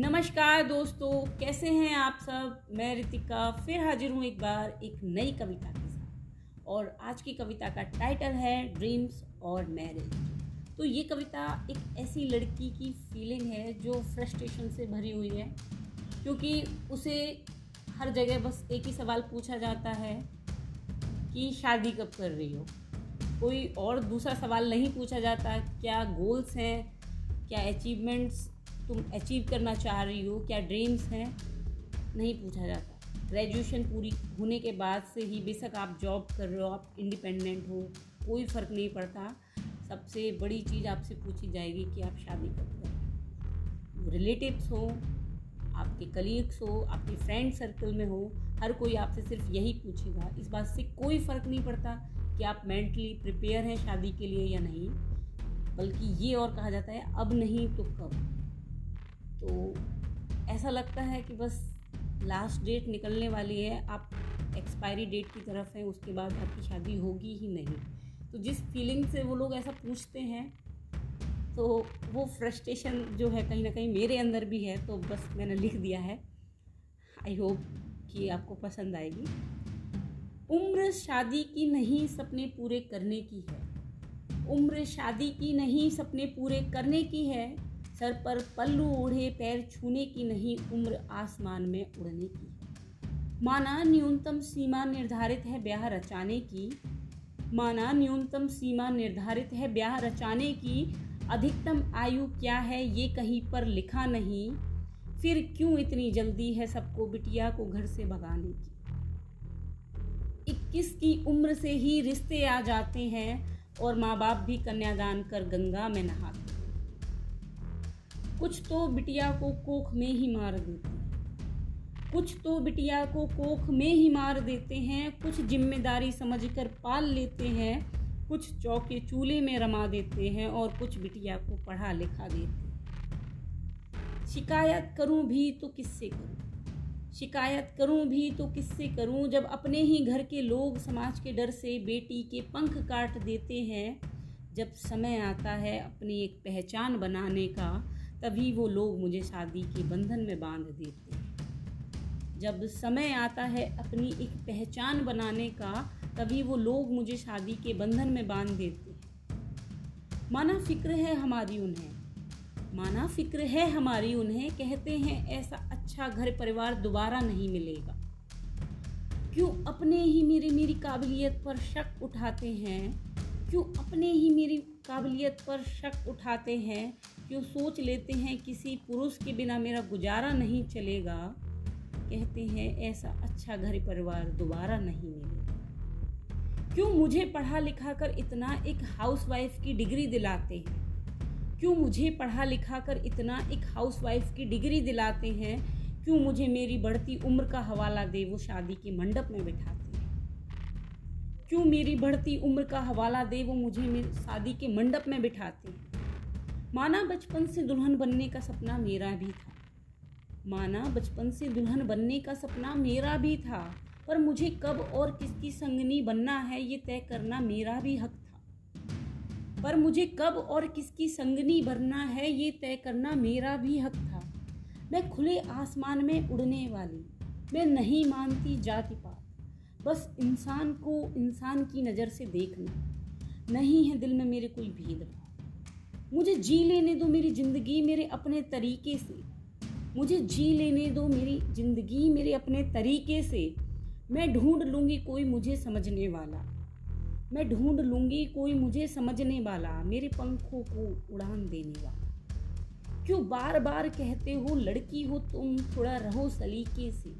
नमस्कार दोस्तों, कैसे हैं आप सब? मैं रितिका, फिर हाजिर हूँ एक बार एक नई कविता के साथ। और आज की कविता का टाइटल है ड्रीम्स और मैरिज तो ये कविता एक ऐसी लड़की की फीलिंग है जो फ्रस्ट्रेशन से भरी हुई है, क्योंकि उसे हर जगह बस एक ही सवाल पूछा जाता है कि शादी कब कर रही हो? कोई और दूसरा सवाल नहीं पूछा जाता, क्या गोल्स हैं? क्या अचीवमेंट्स तुम अचीव करना चाह रही हो, क्या ड्रीम्स हैं? नहीं पूछा जाता। ग्रेजुएशन पूरी होने के बाद से ही बेशक आप जॉब कर रहे हो, आप इंडिपेंडेंट हो, कोई फ़र्क नहीं पड़ता। सबसे बड़ी चीज़ आपसे पूछी जाएगी कि आप शादी कब कर। रिलेटिव्स हो, आपके कलीग्स हो, आपके फ्रेंड सर्कल में हो, हर कोई आपसे सिर्फ़ यही पूछेगा। इस बात से कोई फ़र्क नहीं पड़ता कि आप मेंटली प्रिपेयर हैं शादी के लिए या नहीं, बल्कि ये और कहा जाता है, अब नहीं तो कब। तो ऐसा लगता है कि बस लास्ट डेट निकलने वाली है, आप एक्सपायरी डेट की तरफ़ हैं, उसके बाद आपकी शादी होगी ही नहीं। तो जिस फीलिंग से वो लोग ऐसा पूछते हैं तो वो फ्रस्ट्रेशन जो है कहीं ना कहीं मेरे अंदर भी है तो बस मैंने लिख दिया है। आई होप कि आपको पसंद आएगी। उम्र शादी की नहीं, सपने पूरे करने की है। उम्र शादी की नहीं, सपने पूरे करने की है सर पर पल्लू ओढ़े पैर छूने की नहीं, उम्र आसमान में उड़ने की। माना न्यूनतम सीमा निर्धारित है ब्याह रचाने की। माना न्यूनतम सीमा निर्धारित है ब्याह रचाने की। अधिकतम आयु क्या है ये कहीं पर लिखा नहीं। फिर क्यों इतनी जल्दी है सबको बिटिया को घर से भगाने की। इक्कीस की उम्र से ही रिश्ते आ जाते हैं और माँ बाप भी कन्यादान कर गंगा में नहाते कुछ तो बिटिया को कोख में ही मार देते हैं। कुछ तो बिटिया को कोख में ही मार देते हैं, कुछ ज़िम्मेदारी समझकर पाल लेते हैं, कुछ चौके चूल्हे में रमा देते हैं और कुछ बिटिया को पढ़ा लिखा देते हैं। शिकायत करूँ भी तो किससे करूँ? शिकायत करूँ भी तो किससे करूँ? जब अपने ही घर के लोग समाज के डर से बेटी के पंख काट देते हैं, जब समय आता है अपनी एक पहचान बनाने का तभी वो लोग मुझे शादी के बंधन में बाँध देते जब समय आता है अपनी एक पहचान बनाने का, तभी वो लोग मुझे शादी के बंधन में बाँध देते माना फ़िक्र है हमारी उन्हें। माना फ़िक्र है हमारी उन्हें, कहते हैं ऐसा अच्छा घर परिवार दोबारा नहीं मिलेगा। क्यों अपने ही मेरी मेरी काबिलियत पर शक उठाते हैं? क्यों अपने ही मेरी काबिलियत पर शक उठाते हैं? क्यों सोच लेते हैं किसी पुरुष के बिना मेरा गुजारा नहीं चलेगा? कहते हैं, ऐसा अच्छा घर परिवार दोबारा नहीं मिलेगा। क्यों मुझे पढ़ा लिखा कर इतना एक हाउसवाइफ की डिग्री दिलाते हैं? क्यों मुझे पढ़ा लिखा कर इतना एक हाउसवाइफ की डिग्री दिलाते हैं? क्यों मुझे मेरी बढ़ती उम्र का हवाला दे वो शादी के मंडप में बिठाते हैं? क्यों मेरी बढ़ती उम्र का हवाला दे वो मुझे शादी के मंडप में बिठाते हैं? माना बचपन से दुल्हन बनने का सपना मेरा भी था। माना बचपन से दुल्हन बनने का सपना मेरा भी था, पर मुझे कब और किसकी संगनी बनना है ये तय करना मेरा भी हक था। पर मुझे कब और किसकी संगनी बनना है ये तय करना मेरा भी हक था। मैं खुले आसमान में उड़ने वाली, मैं नहीं मानती जाति पात। बस इंसान को इंसान की नज़र से देखना, नहीं है दिल में मेरे कोई भेदभाव। मुझे जी लेने दो मेरी ज़िंदगी मेरे अपने तरीके से। मुझे जी लेने दो मेरी ज़िंदगी मेरे अपने तरीके से। मैं ढूंढ लूँगी कोई मुझे समझने वाला। मैं ढूंढ लूँगी कोई मुझे समझने वाला, मेरे पंखों को उड़ान देने वाला। क्यों बार बार कहते हो लड़की हो तुम, थोड़ा रहो सलीके से।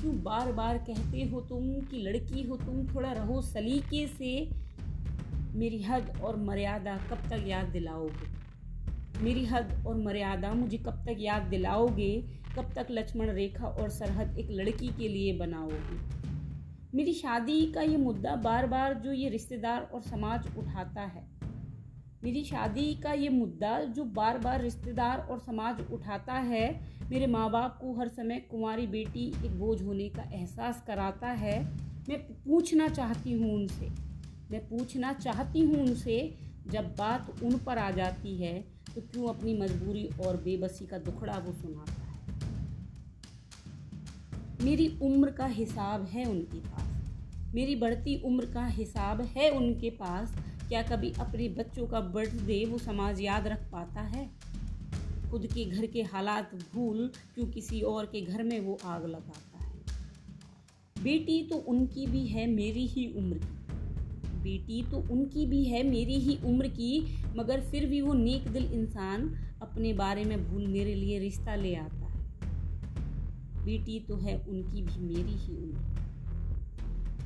क्यों बार बार कहते हो तुम कि लड़की हो तुम, थोड़ा रहो सलीके से? मेरी हद और मर्यादा कब तक याद दिलाओगे? मेरी हद और मर्यादा मुझे कब तक याद दिलाओगे? कब तक लक्ष्मण रेखा और सरहद एक लड़की के लिए बनाओगे? मेरी शादी का ये मुद्दा बार बार जो ये रिश्तेदार और समाज उठाता है। मेरी शादी का ये मुद्दा जो बार बार रिश्तेदार और समाज उठाता है, मेरे माँ बाप को हर समय कुंवारी बेटी एक बोझ होने का एहसास कराता है, मैं पूछना चाहती हूँ उनसे। मैं पूछना चाहती हूँ उनसे, जब बात उन पर आ जाती है तो क्यों अपनी मजबूरी और बेबसी का दुखड़ा वो सुनाता है? मेरी उम्र का हिसाब है उनके पास। मेरी बढ़ती उम्र का हिसाब है उनके पास। क्या कभी अपने बच्चों का बर्थडे वो समाज याद रख पाता है? खुद के घर के हालात भूल क्यों किसी और के घर में वो आग लगाता है? बेटी तो उनकी भी है मेरी ही उम्र की। बेटी तो उनकी भी है मेरी ही उम्र की, मगर फिर भी वो नेक दिल इंसान अपने बारे में भूल मेरे लिए रिश्ता ले आता है। बेटी तो है उनकी भी मेरी ही उम्र।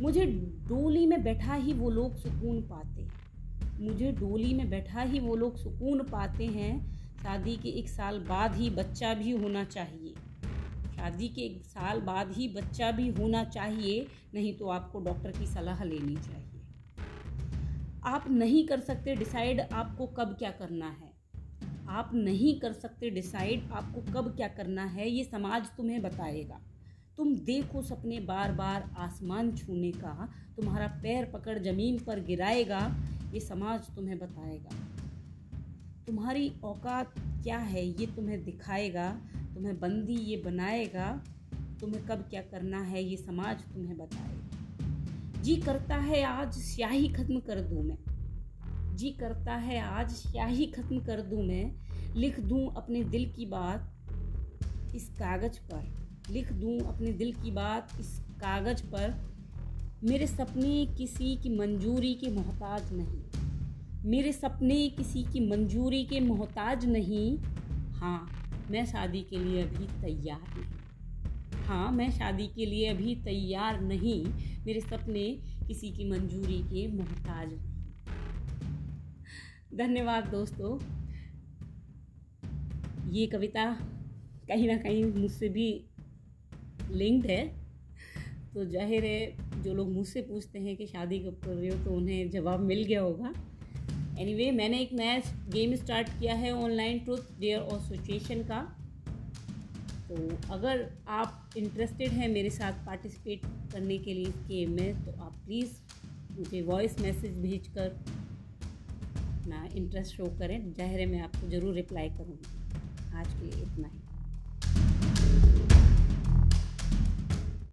मुझे डोली में बैठा ही वो लोग सुकून पाते हैं। मुझे डोली में बैठा ही वो लोग सुकून पाते हैं। शादी के एक साल बाद ही बच्चा भी होना चाहिए। शादी के एक साल बाद ही बच्चा भी होना चाहिए, नहीं तो आपको डॉक्टर की सलाह लेनी चाहिए। आप नहीं कर सकते डिसाइड आपको कब क्या करना है। आप नहीं कर सकते डिसाइड आपको कब क्या करना है, ये समाज तुम्हें बताएगा। तुम देखो सपने बार बार आसमान छूने का, तुम्हारा पैर पकड़ ज़मीन पर गिराएगा, ये समाज तुम्हें बताएगा। तुम्हारी औकात क्या है, ये तुम्हें दिखाएगा, तुम्हें बंदी ये बनाएगा, तुम्हें कब क्या करना है, ये समाज तुम्हें बताएगा। जी करता है आज, स्याही खत्म कर दूँ मैं। जी करता है आज, स्याही खत्म कर दूँ मैं। लिख दूँ अपने दिल की बात इस कागज़ पर। लिख दूँ अपने दिल की बात इस कागज़ पर। मेरे सपने किसी की मंजूरी के मोहताज नहीं। मेरे सपने किसी की मंजूरी के मोहताज नहीं। हाँ मैं शादी के लिए अभी तैयार नहीं। हाँ मैं शादी के लिए अभी तैयार नहीं। मेरे सपने किसी की मंजूरी के मोहताज। धन्यवाद दोस्तों। ये कविता कहीं ना कहीं मुझसे भी लिंक्ड है। तो ज़ाहिर है जो लोग मुझसे पूछते हैं कि शादी कब कर रहे हो तो उन्हें जवाब मिल गया होगा। एनीवे anyway, मैंने एक नया गेम स्टार्ट किया है ऑनलाइन ट्रूथ डेयर और सिचुएशन का। तो अगर आप इंटरेस्टेड हैं मेरे साथ पार्टिसिपेट करने के लिए गेम में तो आप प्लीज़ मुझे वॉइस मैसेज भेज कर अपना इंटरेस्ट शो करें। ज़ाहिर मैं आपको ज़रूर रिप्लाई करूँगी। आज के लिए इतना ही।